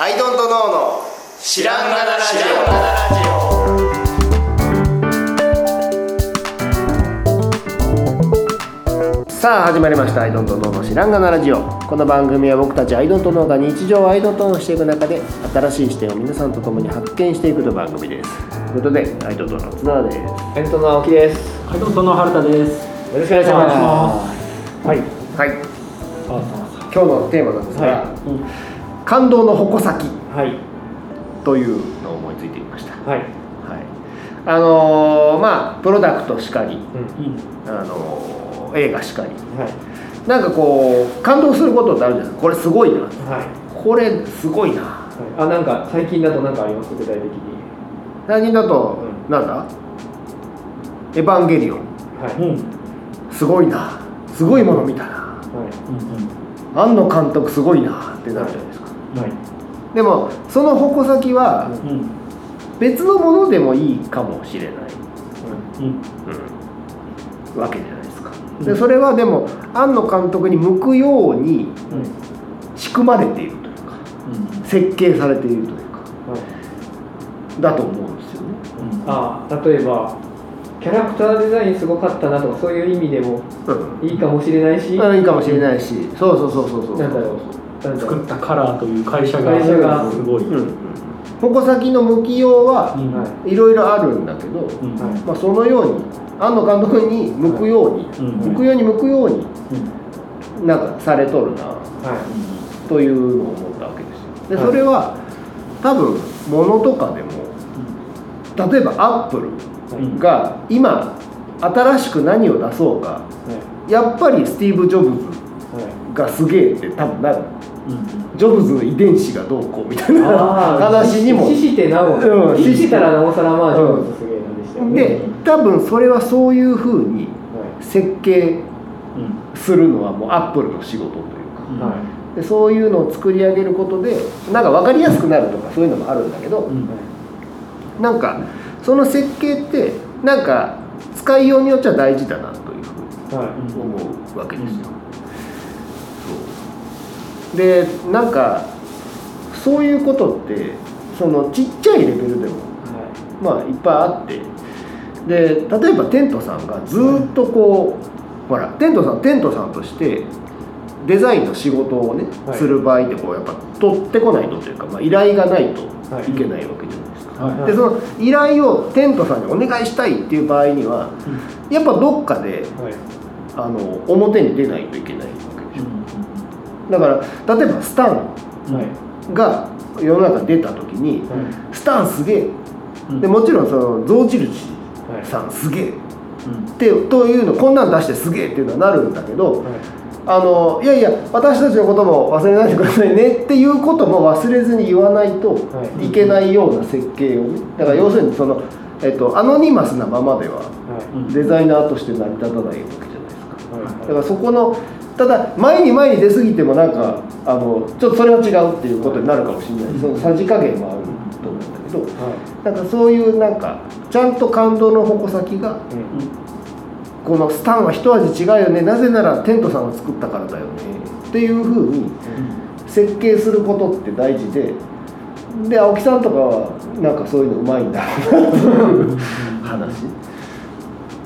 アイドントノーの知らんがなラジオ。さあ始まりました「アイドントノーの知らんがなラジオ」この番組は僕たちアイドントノーが日常をアイドントノーしていく中で新しい視点を皆さんと共に発見していくという番組です。ということでアイドントノーの綱田です。よエントの青木です。はい、どうも、その春田です。ろしくお願いします。はい。はい。あ、今日のテーマなんですが、は感動の矛先はい。というのを思いついてみました。はい。はい。あのーまあプロダクトしかりうん。うん、あのー映画しかり。はい。なんかこう感動することってあるじゃない？ですかこれすごいな。はい。これすごいな。あ、なんか最近だとなんかあります？具体的に。最近だと、うなんだ？エヴァンゲリオン。はい。うん、うん、すごいな。すごいもの見たな。はうん、庵野監督すごいなってなる。じゃないですかい。はい。でもその矛先はうん、別のものでもいいかもしれない、うん、うん、わけじゃないですか。でそれはでも庵野監督に向くように仕組まれているというか設計されているというかはい。だと思うんですよね。あ、例えば。キャラクターデザインすごかったなとか、そういう意味でもうん。いいかもしれないし。まあいいかもしれないし。そうそうそうそうそう。なんだろう。作ったカラーという会社が会社が。すごい。うん。矛先の向きようはい。ろいろあるんだけど、うん。はい。まあ、そのように庵野監督に向くように、うん。向くように向くようにうん。なんかされとるなはというのを思ったわけですよ。ではい。それは多分物とかでも例えばアップル。が今新しく何を出そうがはい。やっぱりスティーブ・ジョブズはい。がすげえって多分なる。うんジョブズの遺伝子がどうこうみたいな話にも死してなお、うん生きてたらなおさらまあジョブズすげえなんでしたよね。で多分それはそういうふうには設計うんするのはもうアップルの仕事というかはい。でそういうのを作り上げることでなんか分かりやすくなるとかそういうのもあるんだけど、うんなんかその設計ってなんか使いようによっちゃ大事だなというふうにはい。思うわけですよ。そうでなんかそういうことってそのちっちゃいレベルでもまあいっぱいあってで例えばテントさんがずーっとこう、ほらテントさんテントさんとしてデザインの仕事をね、はい。する場合ってこうやっぱ取ってこないとというか、まあ、依頼がないとはい。いけないわけじゃないですか。はい。でその依頼をテントさんにお願いしたいっていう場合にはやっぱどっかではい。あの表に出ないといけないだから例えばスタンはい。が世の中に出た時にはい。スタンすげえうんでもちろんその象印はい。さんすげえうんってというのこんなん出してすげえっていうのはなるんだけどはい。あのいやいや私たちのことも忘れないでくださいねっていうことも忘れずに言わないとはいいけないような設計をねだから要するにその、えっと、アノニマスなままではデザイナーとして成り立たないわけじゃないですかい。はい。だからそこのただ前に前に出過ぎてもなんかあのちょっとそれは違うっていうことになるかもしれない。そのさじ加減もあると思うんだけどはなんかそういうなんかちゃんと感動の矛先がい。うん。このスタンは一味違うよね。なぜならテントさんが作ったからだよね。っていうふうに設計することって大事でで青木さんとかはなんかそういうのうまいんだ話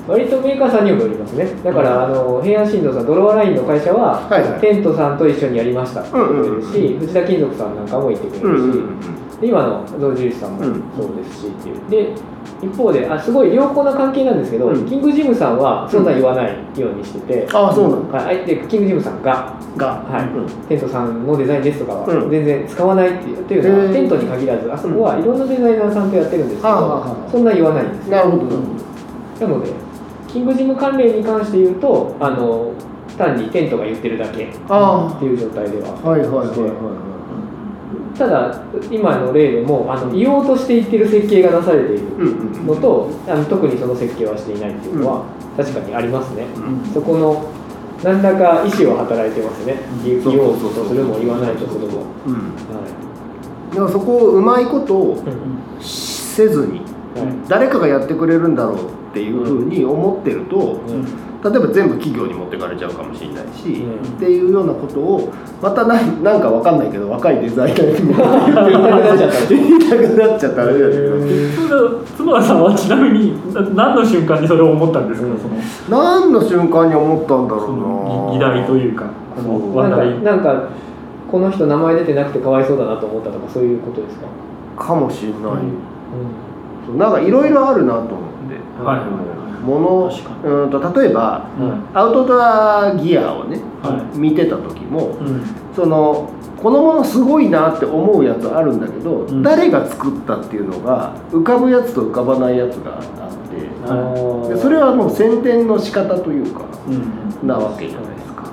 割とメーカーさんにもよりますね。だから、あの平安振動さん、ドロワラインの会社は、はいはい。テントさんと一緒にやりましたって言ってるし、うんうん藤田金属さんなんかも言ってくれるし、うんうんうんで今の象印さんもうんそうですしっていう。で、一方で、あすごい良好な関係なんですけど、うん。キングジムさんはそんなん言わないようにしてて、ああそうなんだ。はい、でキングジムさんが、が。はい。うん。テントさんのデザインですとかはうん。全然使わないっていう,、っていうのはテントに限らずあそこはいろんなデザイナーさんとやってるんですけど、そんな言わないんですなるほど。なのでキングジム関連に関して言うとあの単にテントが言ってるだけってあいう状態では。あはいはいはいはいはただ今の例でもあの言おうとして言ってる設計がなされているいうんうん。のとあの特にその設計はしていないっていうのは確かにありますね、そこの何らか意思は働いてますね。言おうとするも言わないとするも、うん。はだからそこをうまいことをいうん。せずにはい。誰かがやってくれるんだろうっていうふうに思ってるとうん。例えば全部企業に持ってかれちゃうかもしれないし、うん。っていうようなことをまたなん なんかわかんないけど若いデザイナーにも言いたくなっちゃった言いたくなっちゃったあれだけど。角田さんはちなみにな何の瞬間にそれを思ったんですか、うん。その。何の瞬間に思ったんだろそうな。の議題というかこの話なん題かなんかこの人名前出てなくてかわいそうだなと思ったとかそういうことですか、かもしれない、うそうなんかいろいろあるなと思ってはい。ものうんと例えばうん。アウトドアギアをね、は見てた時もうん。そのこのものすごいなって思うやつあるんだけど、ん。誰が作ったっていうのが浮かぶやつと浮かばないやつがあってでそれはもう宣伝の仕方というかうん。なわけじゃないですか。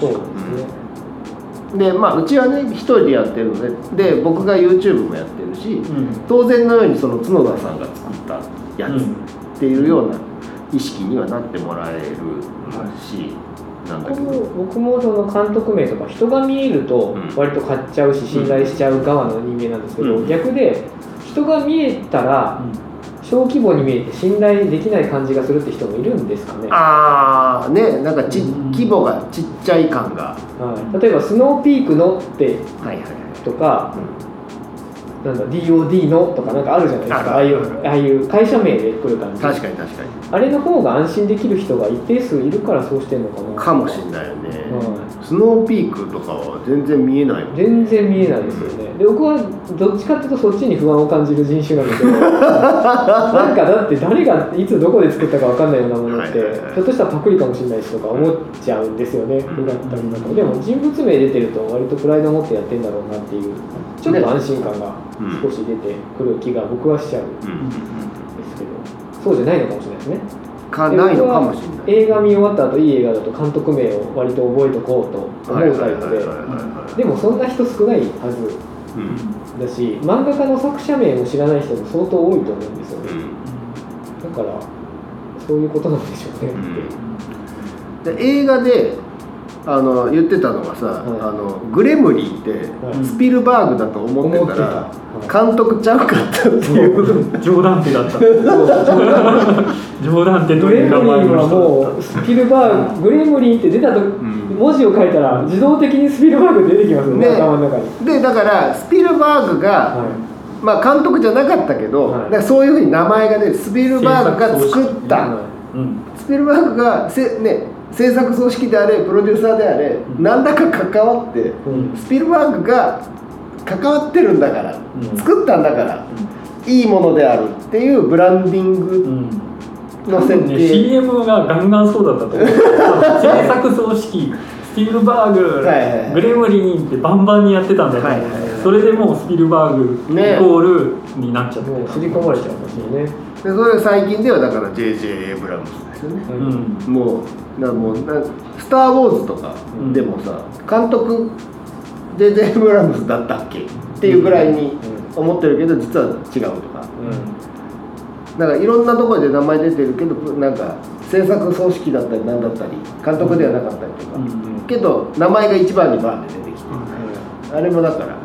そうですね、でまあうちはね一人でやってるのでで僕が YouTube もやってるしうん。当然のようにその角田さんが作ったやつうん。っていうような意識にはなってもらえるし、なんだけど。僕もその監督名とか人が見えるとうん。割と買っちゃうし信頼しちゃう側の人間なんですけど、うん。逆で人が見えたら小規模に見えて信頼できない感じがするって人もいるんですかね、ああねなんかちうん規模がちっちゃい感が。はい、例えばスノーピークのってはいはいはい。とか、なんだ DOD のとかなんかあるじゃないですか。ああいうああいう会社名で来る感じ。確かに確かに。あれの方が安心できる人が一定数いるからそうしてんのかな。かもしれないよね、はスノーピークとかは全然見えないもん全然見えないですよね。で僕はどっちかっていうとそっちに不安を感じる人種なのでなんかだって誰がいつどこで作ったか分かんないようなものって、はいはいはい。ひょっとしたらパクリかもしれないしとか思っちゃうんですよね。不だったりとか。でも人物名出てると割とプライド持ってやってんだろうなっていうちょっと安心感がうん。少し出てくる気が僕はしちゃうんうんですけど。そうじゃないのかもしれないですね。かないのかもしれない。映画見終わった後いい映画だと監督名を割と覚えとこうと思うタイプで。でもそんな人少ないはずうん。だし漫画家の作者名を知らない人も相当多いと思うんですよね。うん。だからそういうことなんでしょうねで映画であの言ってたのがさ、はい。あのグレムリーってはい。スピルバーグだと思ってたら、思ってた。監督ちゃうかったっていう。冗談手 だった。冗談手とグレムリいう名前ンはもうスピルバーググレムリンって出たとん。文字を書いたら自動的にスピルバーグ出てきますよね。ね。頭の中に、でだからスピルバーグが、はまあ監督じゃなかったけど、はい。そういうふうに名前がねスピルバーグが作っいた、はうんスピルバーグがせ、ね、制作組織であれプロデューサーであれ、ん。何らか関わって、いうん。スピルバーグが関わってるんだから、ん。作ったんだから、いいものであるっていうブランディンうグん。の設ね、定、CM がガンガンそうだったと思う。制作組織スピルバーグ、はいはいはい。グレムリンってバンバンにやってたんだと思う、はいはいはい。それでもうスピルバーグイねコールになっちゃって。もう刷り込まれちゃいますよね、でそれ最近ではだから JJ エイブラムスですよね、うん。もうなもうな「スター・ウォーズ」とかでもさ、監督 JJ エイブラムスだったっけ？っていうぐらいに思ってるけど実は違うとか。だからいろんなところで名前出てるけどなんか制作組織だったり何だったり監督ではなかったりとか、うん。けど名前が一番にバーンって出て。きて、あれもだから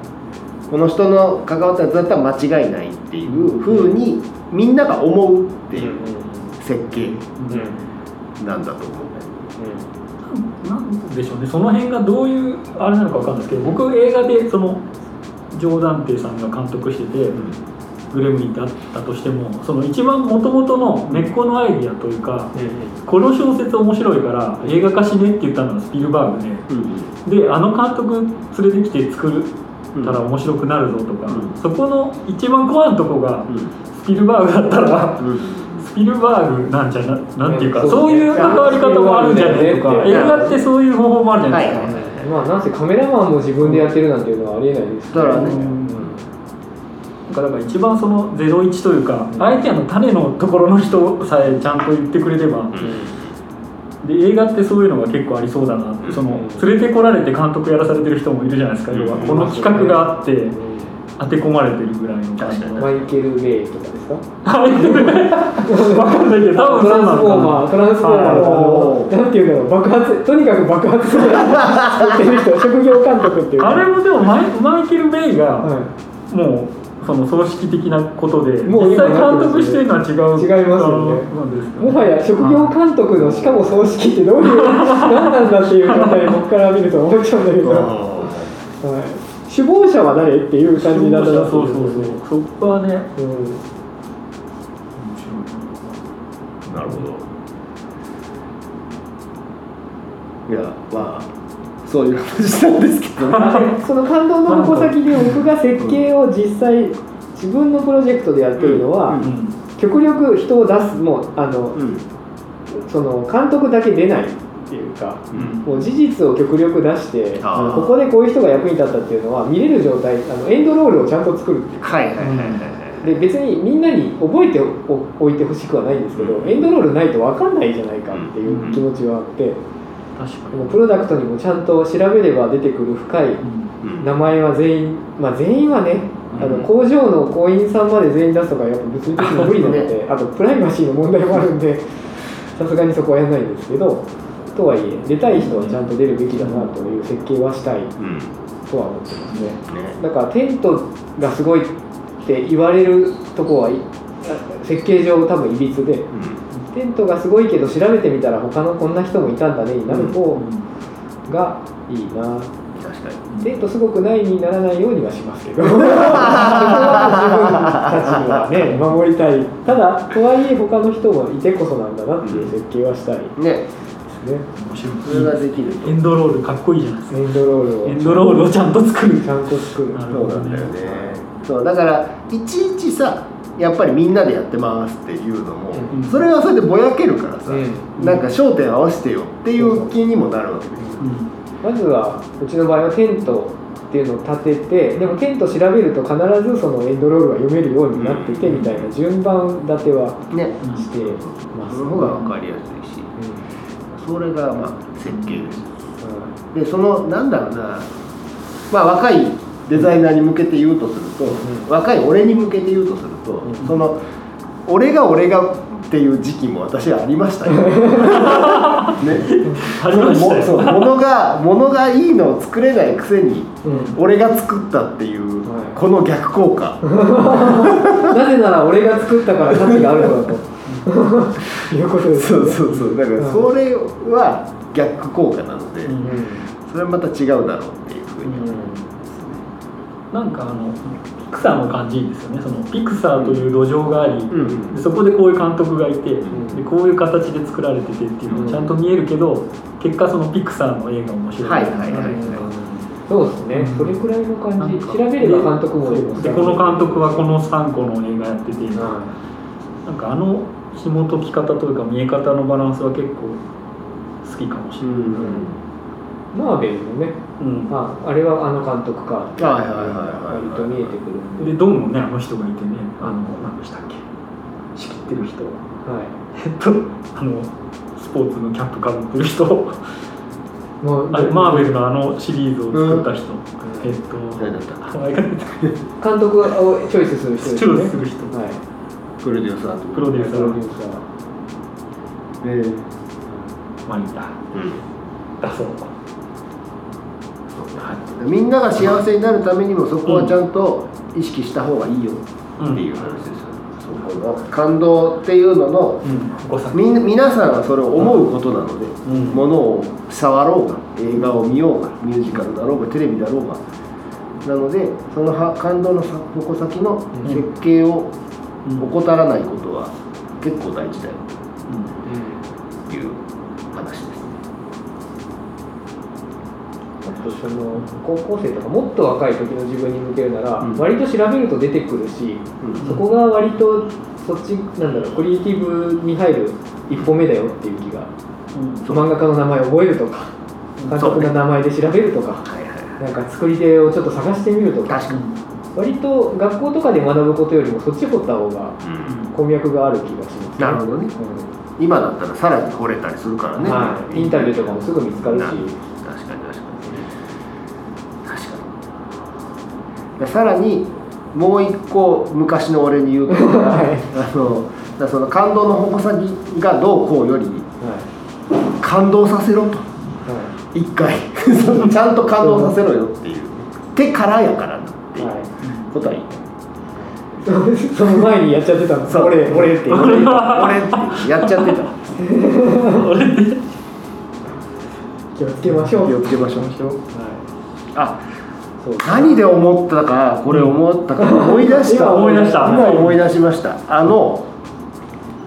この人の関わったやつだったら間違いないっていうふうにみんなが思うっていう設計なんだと思う。なんでしょうね。その辺がどういうあれなのかわかんないですけど僕映画でそのジョーダンテイさんが監督してて、グレムリンってあったとしてもその一番元々の根っこのアイディアというか、この小説面白いから映画化しねって言ったのはスピルバーグで、であの監督連れてきて作ったら面白くなるぞとか、うん。そこの一番怖いとこがうんスピルバーグだったら、うん。スピルバーグなんじゃななんていうか、うん。そういう関わり方もあるんじゃないとか、映画ってそういう方法もあるじゃないですか。まあなんせカメラマンも自分でやってるなんていうのはありえないです。だからね。うん。だから一番その01というか相手の種のところの人さえちゃんと言ってくれれば、で映画ってそういうのが結構ありそうだな。その連れてこられて監督やらされてる人もいるじゃないですか、要はこの企画があって当て込まれてるぐらいの感じマイケル・ベイとかですか？はいわかんないけど多分トランスフォーマー。かトランスフォーマー。のなんていうんだろう爆発。とにかく爆発する作ってる人。職業監督っていう。あれもでもマイマイケル・ベイがはもうその葬式的なことでもう実際監督してるのは違う違いますよね。もはや職業監督のしかも葬式ってどういう何なんだっていう状態僕から見ると思っちゃうんだけど、はい、首謀者は誰っていう感じになったらそうそうそうそこはねうん。なるほど。いやまあそういう話なんですけど。ね その感動の矛先で僕が設計を実際自分のプロジェクトでやってるのは、うん。うん。極力人を出すもうあの、うん。その監督だけ出ないっていうかうん。もう事実を極力出してここでこういう人が役に立ったっていうのは見れる状態あのエンドロールをちゃんと作るっていうはいはいはいはいはい。で別にみんなに覚えておおいてほしくはないんですけど、うん。エンドロールないと分かんないじゃないかっていう気持ちはあって、確かでもプロダクトにもちゃんと調べれば出てくる深い名前は全員まあ全員はねあのうん工場の工員さんまで全員出すとかやっぱ物理的に無理なので、あとプライバシーの問題もあるんでさすがにそこはやらないんですけどとはいえ出たい人はちゃんと出るべきだなという設計はしたいとは思ってますね。だからテントがすごいって言われるとこは設計上多分いびつでうん。テントがすごいけど調べてみたら他のこんな人もいたんだねになる方がいいな。確かに。テントすごくないにならないようにはしますけど。そこは自分たちにはね守りたい。ただとはいえ他の人もいてこそなんだなっていう設計はしたい。ねね。面白い。それができると。エンドロールかっこいいじゃないですか。エンドロールを。エンドロールをちゃんと作る。ちゃんと作る。なるそうなんだよね。そうだからいちいちさやっぱりみんなでやってますっていうのも、うん。それはそれでぼやけるからさ、うん。なんか焦点合わせてよっていう気にもなるわけですよ、うん。まずはうちの場合はテントっていうのを立ててでもテント調べると必ずそのエンドロールが読めるようになっててみたいな順番立てはしてます、その方が分かりやすいそれがまあ設計です。でそのなんだろうな。まあ若いデザイナーに向けて言うとすると、ん。若い俺に向けて言うとすると、うん。その俺が俺がっていう時期も私はありましたよ。ね。ありましたよ。もそう物が物がいいのを作れないくせにうん。俺が作ったっていう、はい。この逆効果。なぜなら俺が作ったから価値があるのだということですそうそうそう。だからそれは逆効果なので、うんそれはまた違うだろうっていうふうに思いなんかあのピクサーの感じですよね。そのピクサーという土壌があり、うんでそこでこういう監督がいて、んでこういう形で作られててっていうのがちゃんと見えるけど、結果そのピクサーの映画面白い。はいはいはいはい。そうですね、うん。それくらいの感じ。調べれば監督も出ますでこの監督はこの3個の映画やってて、はなんかあの紐解き方というか見え方のバランスは結構好きかもしれない、うん。いマーベルのねうん。ああれはあの監督かはいはいはいはい。割と見えてくるんで。でドンのねあの人がいてねあの何でしたっけ仕切ってる人。はい。えっとあのスポーツのキャップかぶってる人。もうあれマーベルのあのシリーズを作った人、えっと誰だった？名前が出てこ監督をチョイスする人ですね。ョイスする人。はいプロデューサーとプロデューサープロデュー。だうん。だそうみんなが幸せになるためにもそこはちゃんと意識した方がいいよ。うん。っていう話ですよ、そこの感動っていうののうん。み皆さんはそれを思うことなので、うん。ものを触ろうが映画を見ようがミュージカルだろうがテレビだろうが。なのでそのは感動のさ矛先の設計をうん怠らないことは結構大事だよ。うん。という話です。ね。あとその高校生とかもっと若い時の自分に向けるなら、うん。割と調べると出てくるし、うん。そこが割とそっちなんだろうクリエイティブに入る一歩目だよっていう気が漫画家の名前を覚えるとか監督の名前で調べるとか、はいはいはい。なんか作り手をちょっと探してみるとか確かに、割と学校とかで学ぶことよりもそっち掘った方がうん。鉱脈がある気がします、なるほどね。う今だったらさらに掘れたりするからんね、はい、インタビューとかもすぐ見つかるし。な確かに確かに。確かに。さらにもう一個昔の俺に言うと、はい。あのその感動の矛先がどうこうよりは感動させろと。い。は一回。ちゃんと感動させろよっていう。手からやからなっていういはいことはいい。その前にやっちゃってたの。俺俺って俺俺ってやっちゃってた。気をつけましょう。気をつけましょう。はい。あそう。何で思ったかこれ思ったか思い出した。今思い出した。今思い出しました。あの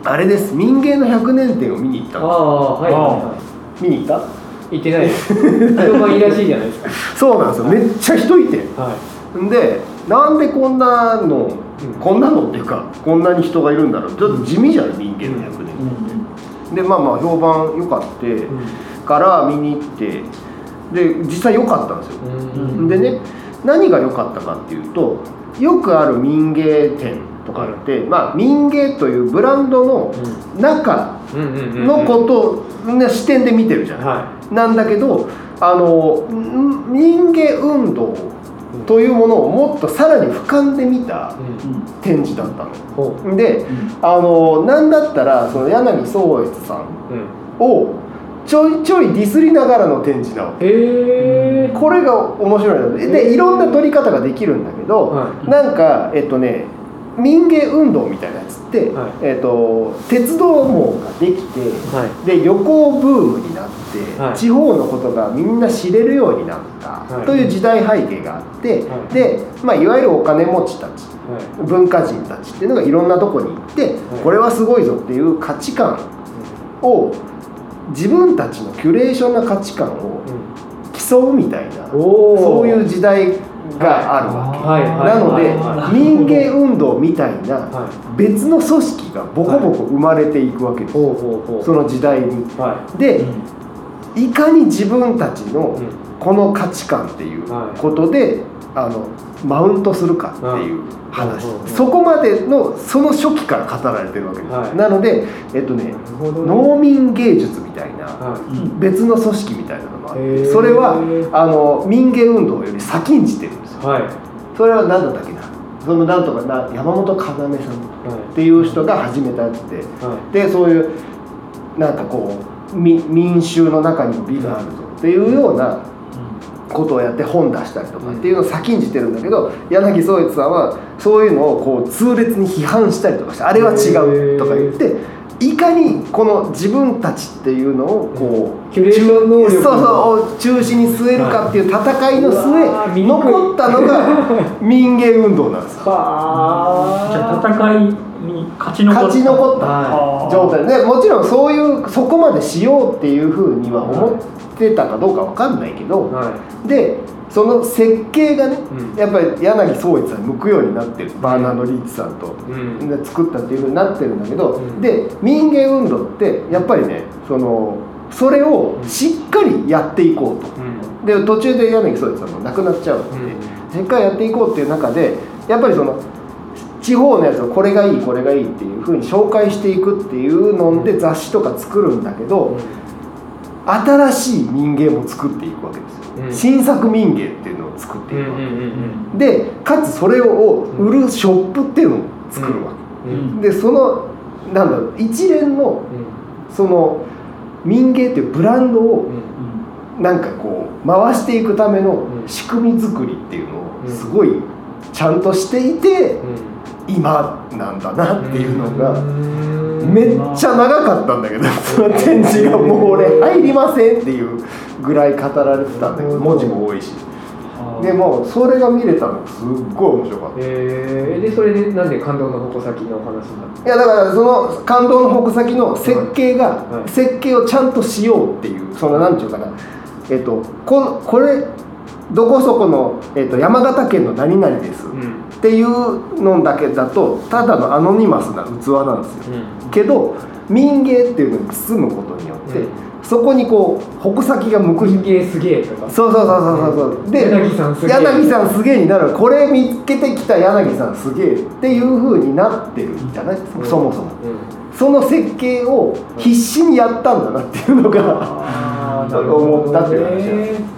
あれです。民芸の100年展を見に行ったあのあはいはいは見に行った？い行ってないです。人がいいらしいじゃないですか。そうなんですよ。めっちゃ人いて。はい。でなんでこんなの、んこんなのっていうかこんなに人がいるんだろう。ちょっと地味じゃない民芸の100年展でまあまあ評判良かってから見に行ってで実際良かったんですよ。うん。でね何が良かったかっていうとよくある民芸店とかって、まあ、民芸というブランドの中うんうんうんのこと、ね、視点で見てるじゃない、はなんだけどあのん民芸運動というものをもっとさらに俯瞰で見たいうん。展示だったほの。であのなんだったらその柳宗悦さんううん。をちょいちょいディスりながらの展示なの。へえこれが面白いのででいろんな撮り方ができるんだけど、はなんかえっとね民芸運動みたいなやつって、はい。えっと、鉄道網ができてはい。で旅行ブームになって、はい。地方のことがみんな知れるようになった、はい。という時代背景があって、はい。で、まあ、いわゆるお金持ちたちはい。文化人たちっていうのがいろんなとこに行って、これはすごいぞっていう価値観を自分たちのキュレーションな価値観を競うみたいなそういう時代があるわけ、はいはい。なのでは民芸運動みたいなはい。別の組織がボコボコ生まれていくわけです。その時代に。はでいかに自分たちのこの価値観っていうはい。ことで、あのマウントするかっていう話、そこまでのその初期から語られてるわけです、はい。なのでえっとねね。農民芸術みたいなは別の組織みたいなのがあってそれはあの民芸運動より先んじてるんですよ。いはい。それは何だったっけな？そのなんとかな山本要さんっはていう人が始めたやつでそういうなんかこうみ民衆の中にも美があるぞっていうようなことをやって本出したりとかっていうのを先んじてるんだけど柳宗悦さんはそういうのをこう痛烈に批判したりとかしてあれは違うとか言っていかにこの自分たちっていうのをこうキュレーション能力そうそう中心に据えるかっていう戦いの末残ったのが民芸運動なんですよ。じゃあ戦いに勝ち残った。勝ち残ったは状態。でもちろんそういうそこまでしようっていうふうには思ってたかどうかわかんないけど、はでその設計がね、うん。やっぱり柳宗悦さんに向くようになってる。バーナード・リーチさんと、いうん。で作ったっていうふうになってるんだけど、うん。で民芸運動ってやっぱりねそのそれをしっかりやっていこうと。うん。で途中で柳宗悦さんも亡くなっちゃうので、しっかりやっていこうっていう中でやっぱりその地方のやつをこれがいいこれがいいっていうふうに紹介していくっていうので雑誌とか作るんだけど、新しい民芸も作っていくわけですよ、うん。新作民芸っていうのを作っていうんくわけ、うん。でかつそれを売るショップっていうのを作るわけ、でそのなんだろう一連のその民芸っていうブランドをなんかこう回していくためのうん仕組み作りっていうのうん。をすごいちゃんとしていてうん今なんだなっていうのがうん。めっちゃ長かったんだけどその展示がもう俺入りませんっていうぐらい語られてたんだけど文字も多いし。でもそれが見れたのすっごい面白かった。えー、でそれでなんで感動の矛先のお話になったいやだからその感動の矛先の設計が、はい。設計をちゃんとしようっていうそのなんていうかな。えっ、とこのこれどこそこの、えっと山形県の何々です、うんっていうのだけだとただのアノニマスな器なんですよ。けど民芸っていうのに包むことによって、うん。そこにこう矛先が向く。すげえすげえとか。そうそうそうそうそう。そうで柳さんすげえ。柳さんすげえになる。これ見つけてきた柳さんすげえっていうふうになってるじゃない、うん。そもそも。うん。その設計を必死にやったんだなっていうのが 思ったっていう話ね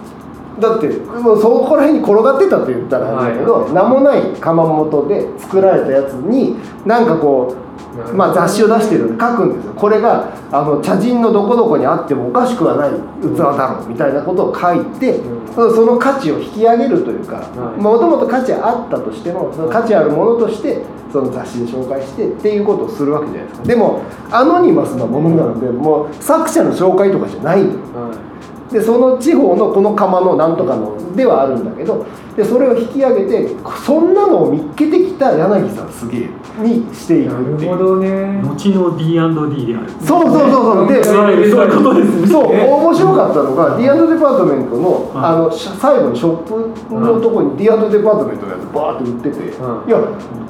だってもうそこら辺に転がってたと言ったらあれだけど、はい。名もない窯元で作られたやつになんかこうまあ、雑誌を出してるんで書くんですよ。これがあの茶人のどこどこにあってもおかしくはない器だろうみたいなことを書いて、うん。その価値を引き上げるというかはい。もともと価値あったとしてもその価値あるものとしてその雑誌で紹介してっていうことをするわけじゃないですか。でもアノニマスなものなのでもう作者の紹介とかじゃないの。よはでその地方のこの窯のなんとかのではあるんだけどでそれを引き上げてそんなのを見っけてきた柳さんすげえにしていいなるくっていう。ほどね。後の D&D である。そうそうそうそう。でそういうことですね。そう面白かったのが D& デパートメントのはい。あのし最後にショップのとこに D& デパートメントのやつバーって売っててうんいや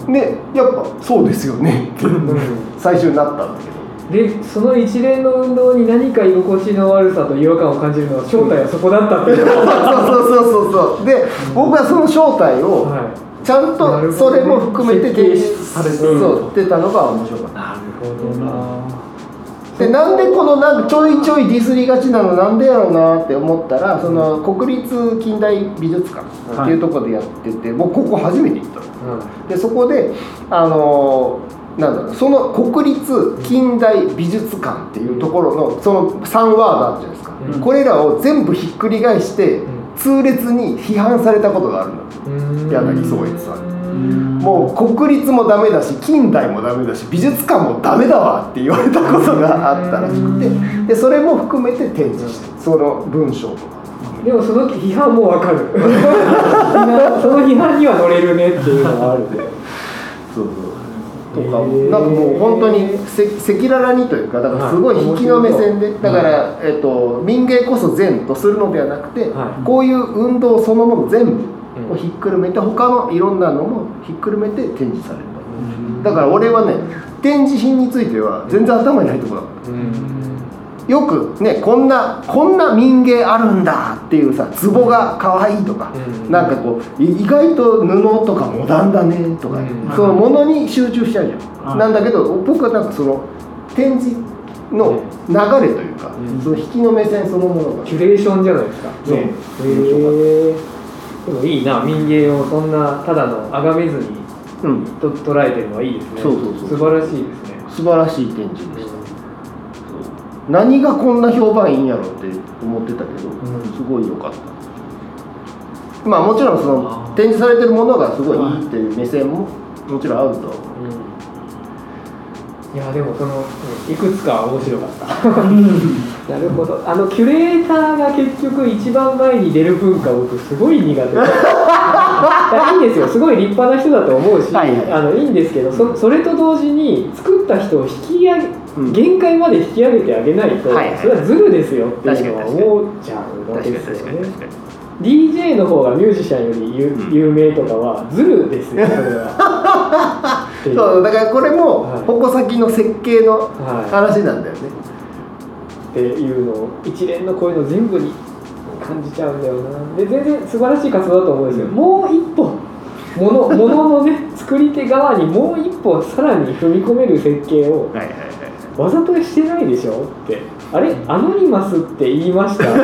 ねやっぱそうですよねってうん。最初になったんだけどでその一連の運動に何か居心地の悪さと違和感を感じるのは正体はそこだったっていう、そうそうそうそうそう。で僕はその正体をはちゃんとそれも含めて提出されているそう出たのが面白かった。なるほどな。でなんでこのなんかちょいちょいディスりがちなのなんでやろうなって思ったらその国立近代美術館っていうところでやってて、僕ここ初めて行ったの。でそこであのーなんだろうその国立近代美術館っていうところのその3ワードあるじゃないですか、うん。これらを全部ひっくり返して痛烈に批判されたことがあるんだうん。柳宗悦さんもう国立もダメだし近代もダメだし美術館もダメだわって言われたことがあったらしくてでそれも含めて展示してその文章とか。でもその批判もわかる。その批判には乗れるねっていうのがあるそうそうとかなんかもう本当にせ赤裸々にというかだからすごい引きの目線でだから、えっと民芸こそ善とするのではなくて、はい。こういう運動そのもの全部うん。をひっくるめて他のいろんなのもひっくるめて展示されるだから俺はね展示品については全然頭に入ってこなかった。うんよくねこんなこんな民芸あるんだっていうさ壺が可愛いとか、うん。なんかこうい意外と布とかモダンだねとか、うん。そのものに集中しちゃうじゃん、うん。なんだけど僕はなんかその展示の流れというか、うん。その引きの目線そのものが。キュレーションじゃないですか。そう。ね。へえでもいいな民芸をそんなただの崇めずにうん。と捉えてるのはいいですね。そうそうそう。素晴らしいですね。素晴らしい展示でした、何がこんな評判いいんやろって思ってたけど、ん。すごい良かった。まあもちろんその展示されてるものがすごいいいっていう目線ももちろんあると。は思ういやでもそのいくつか面白かった。なるほど。あのキュレーターが結局一番前に出る文化僕すごい苦手で。いやいいんですよ。すごい立派な人だと思うし、はいはい。あのいいんですけどそそれと同時に作った人を引き上げ、うん限界まで引き上げてあげないと、はいはい。それはズルですよっていうのは思っちゃうわけですよね。DJ の方がミュージシャンより有,、うん。有名とかはズルですよ それは。そうだからこれもはい。矛先の設計のはい。話なんだよね、っていうのを一連のこういうの全部に感じちゃうんだよな。で全然素晴らしい活動だと思うんですよ。もう一歩。ものもののね作り手側にもう一歩さらに踏み込める設計をはいはいはいわざとしてないでしょ？って。あれ？アノニマスって言いました？本当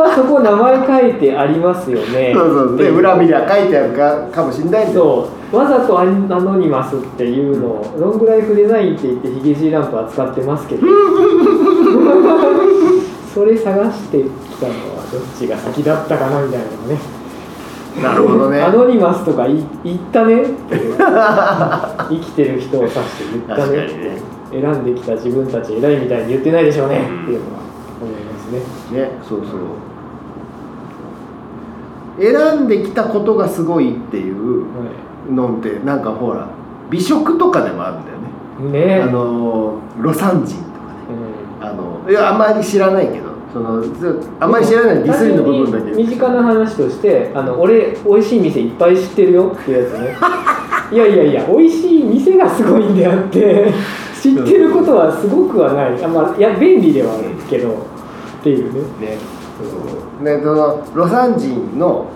はそこ名前書いてありますよね。そうそう。で裏見りゃ書いてあるかかもしれないけどそう。わざとアノニマスっていうのをロングライフデザインって言ってヒゲじいランプは使ってますけど。それ探してきたのはどっちが先だったかなみたいなのね。なるほどね。アノニマスとかい言ったねって生きてる人を指して言ったねって確かにね選んできた自分たち偉いみたいに言ってないでしょうねっていうのは思いますね。ねそうそう。選んできたことがすごいっていうはのってなんかほら美食とかでもあるんだよね。いね。あの魯山人とかね。うん。あのいやあんまり知らないけどそのずあんまり知らないディスりの部分だけ。単純に身近な話としてあの俺美味しい店いっぱい知ってるよっていうやつね。いやいやいや美味しい店がすごいんであって知ってることはすごくはない。あ、まあ、いや便利ではあるけどっていうね。ね。そう。ねその魯山人の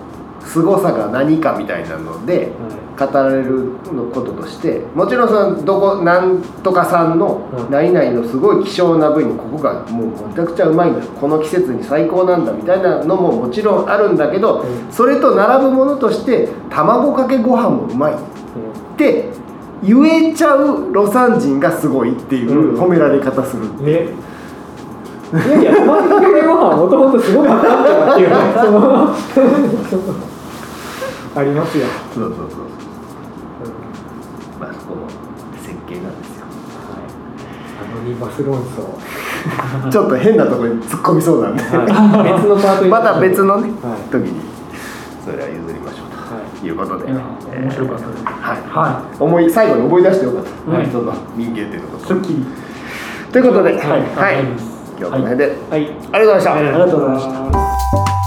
凄さが何かみたいなので語られることとしてもちろんそのどこなんとかさんのうん何々のすごい希少な部位にここがもうめちゃくちゃうまいんだこの季節に最高なんだみたいなのももちろんあるんだけど、うん。それと並ぶものとして卵かけご飯もうまいって言えちゃうロサン人がすごいっていう褒められ方する、ね。いやいや卵かけご飯もともとすごかったんだっていうねそのありますよ、そうそうそううんまあそこの設計なんですよアノニマス論争ちょっと変なところに突っ込みそうなんで、はい、別のパートにまた別のね、はい時にそれは譲りましょうということで、いや面白かったです。はい、は思い最後に思い出してよかった、はいその民芸っていうこといすっきり。ということで、はい。はい、今日はこの辺で、はい。ありがとうございました、ありがとうございました